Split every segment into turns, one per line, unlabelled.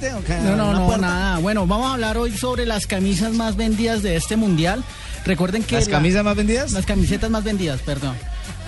No, no, no, nada. Bueno, vamos a hablar hoy sobre las camisas más vendidas de este mundial. Recuerden que.
¿Las
la-
camisas más vendidas?
Las camisetas más vendidas, perdón.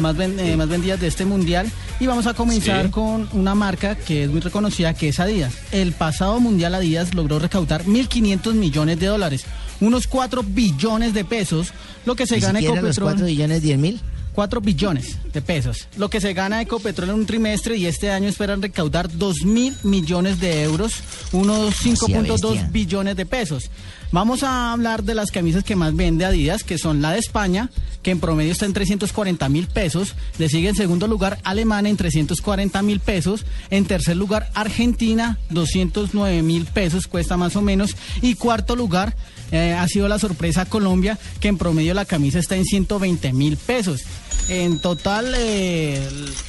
Más, ven- eh, más vendidas de este mundial. Y vamos a comenzar
Sí.
con una marca que es muy reconocida, que es Adidas. El pasado mundial Adidas logró recaudar 1.500 millones de dólares, unos 4 billones de pesos, lo que se
Ni
gana
siquiera los
Ecopetrol.
4 billones 10 mil.
4 billones de pesos. Lo que se gana Ecopetrol en un trimestre y este año esperan recaudar 2 mil millones de euros, unos 5.2
bestia.
billones de pesos. Vamos a hablar de las camisas que más vende Adidas, que son la de España, que en promedio está en 340 mil pesos. Le sigue en segundo lugar Alemania en 340 mil pesos. En tercer lugar Argentina, 209 mil pesos cuesta más o menos. Y cuarto lugar eh, ha sido la sorpresa Colombia, que en promedio la camisa está en 120 mil pesos. En total, eh,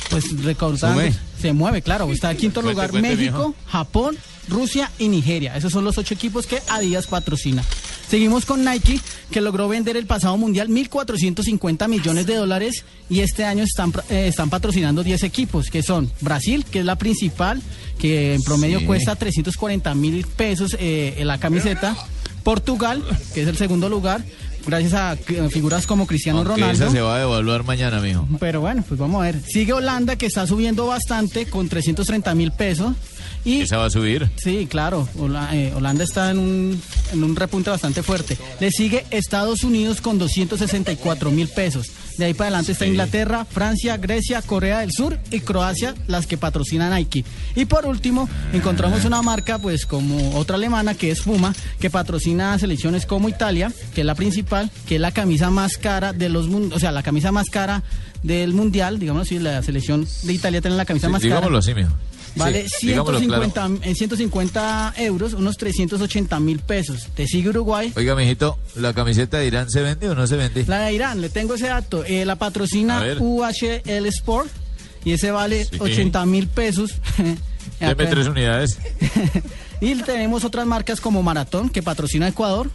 pues recaudando,
Sube.
se mueve, claro. Está en quinto
Cuente,
lugar
cuente,
México,
mijo.
Japón, Rusia y Nigeria. Esos son los ocho equipos que Adidas patrocina. Seguimos con Nike, que logró vender el pasado mundial 1.450 millones de dólares y este año están, eh, están patrocinando 10 equipos, que son Brasil, que es la principal, que en promedio
Sí.
cuesta 340 mil pesos eh, en la camiseta. Portugal, que es el segundo lugar, gracias a figuras como Cristiano
Aunque
Ronaldo.
esa se va a devaluar mañana, mijo.
Pero bueno, pues vamos a ver. Sigue Holanda, que está subiendo bastante con 330 mil pesos. Y
Esa va a subir.
Sí, claro. Hola- eh, Holanda está en un, en un repunte bastante fuerte. Le sigue Estados Unidos con 264 mil pesos. De ahí para adelante está
Sí.
Inglaterra, Francia, Grecia, Corea del Sur y Croacia, las que patrocinan Nike. Y por último, encontramos una marca, pues como otra alemana, que es Fuma, que patrocina selecciones como Italia, que es la principal, que es la camisa más cara de los mundos, o sea, la camisa más cara del mundial, digamos así, la selección de Italia tiene la camisa
Sí,
más cara.
digámoslo así, mijo.
Vale
Sí,
150,
claro.
en 150 euros, unos 380 mil pesos. Te sigue Uruguay.
Oiga, mijito, ¿la camiseta de Irán se vende o no se vende?
La de Irán, le tengo ese dato. Eh, la patrocina. UHL Sport y ese vale
Sí.
80 mil pesos.
Deme tres unidades.
y tenemos otras marcas como Maratón, que patrocina Ecuador,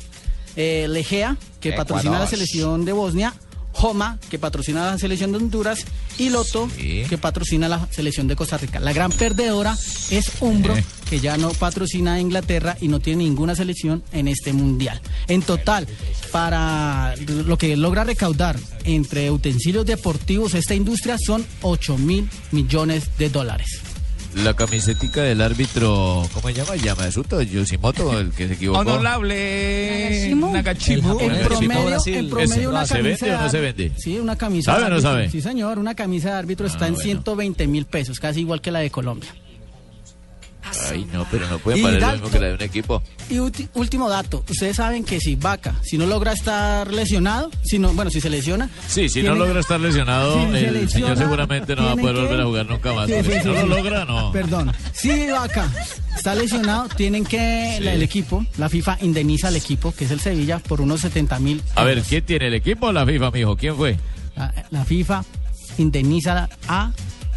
eh, Legea, que patrocina la selección de Bosnia, Joma, que patrocina la selección de Honduras, y Loto,
Sí.
que patrocina la selección de Costa Rica. La gran perdedora es Umbro,
Eh.
que ya no patrocina a Inglaterra y no tiene ninguna selección en este mundial. En total, para lo que logra recaudar entre utensilios deportivos esta industria son 8 mil millones de dólares.
La camisetica del árbitro, ¿cómo se llama? Yamasuto, Yoshimoto, el que se equivocó.
Honorable.
En promedio, en promedio una
¿Se
camisa
vende o no se vende?
Sí, una camisa
¿Sabe
de
o no
árbitro.
sabe?
Sí, señor, una camisa de árbitro está
Ah,
en
bueno.
120 mil pesos, casi igual que la de Colombia.
Ay, no, pero no puede
Y
valer lo mismo que la de un equipo.
Y último dato, ustedes saben que si Vaca, si no logra estar lesionado, si no, bueno, si se lesiona,
Sí, si no logra estar lesionado,
si
el
lesiona,
señor seguramente no va a poder
que-
volver a jugar nunca más.
Sí,
porque
sí,
si no lo logra, no.
Perdón. Si Vaca está lesionado, tienen que la- el equipo, la FIFA indemniza al equipo, que es el Sevilla, por unos 70 mil.
A ver, ¿quién tiene el equipo o la FIFA, mijo? ¿Quién fue?
La, la FIFA indemniza a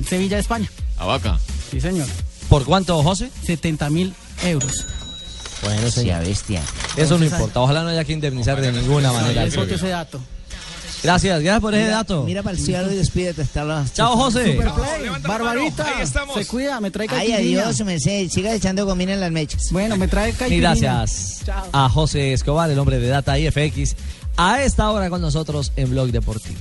Sevilla de España.
A Vaca.
Sí, señor.
¿Por cuánto, José?
70 mil euros.
Bueno, sea bestia.
Eso no importa. Ojalá no haya que indemnizar de ninguna manera.
Ese dato.
Gracias, gracias por ese dato.
mira para el cielo y despídete hasta las.
Chao, José.
Superplay, Barbarita. Se cuida, me trae
Ay,
caipirinha.
adiós, me sé. Siga echando gomina en las mechas.
Bueno, me trae
Y
caipirinha.
gracias
Chao.
a José Escobar, el hombre de Data IFX, a esta hora con nosotros en Blog Deportivo.